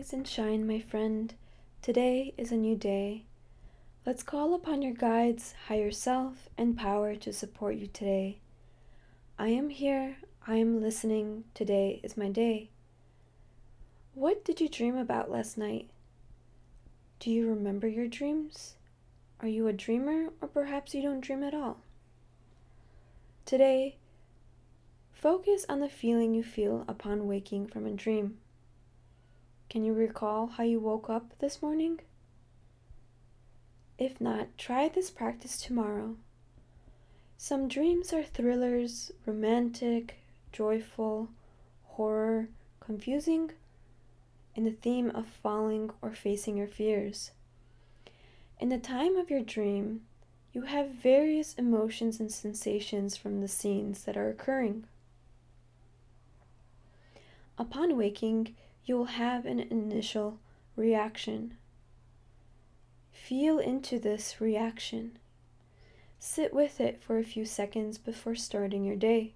Rise and shine, my friend. Today is a new day. Let's call upon your guides, higher self, and power to support you today. I am here. I am listening. Today is my day. What did you dream about last night? Do you remember your dreams? Are you a dreamer, or perhaps you don't dream at all? Today, focus on the feeling you feel upon waking from a dream. Can you recall how you woke up this morning? If not, try this practice tomorrow. Some dreams are thrillers, romantic, joyful, horror, confusing, and the theme of falling or facing your fears. In the time of your dream, you have various emotions and sensations from the scenes that are occurring. Upon waking, you will have an initial reaction. Feel into this reaction. Sit with it for a few seconds before starting your day.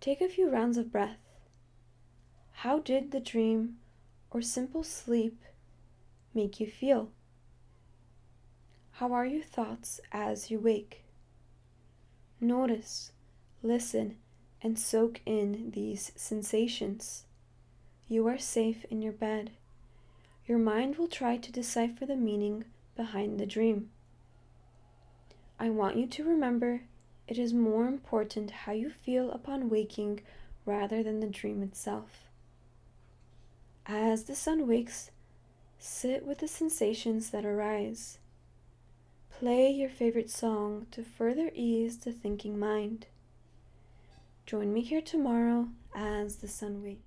Take a few rounds of breath. How did the dream or simple sleep make you feel? How are your thoughts as you wake? Notice, listen, and soak in these sensations. You are safe in your bed. Your mind will try to decipher the meaning behind the dream. I want you to remember it is more important how you feel upon waking rather than the dream itself. As the sun wakes, sit with the sensations that arise. Play your favorite song to further ease the thinking mind. Join me here tomorrow as the sun wakes.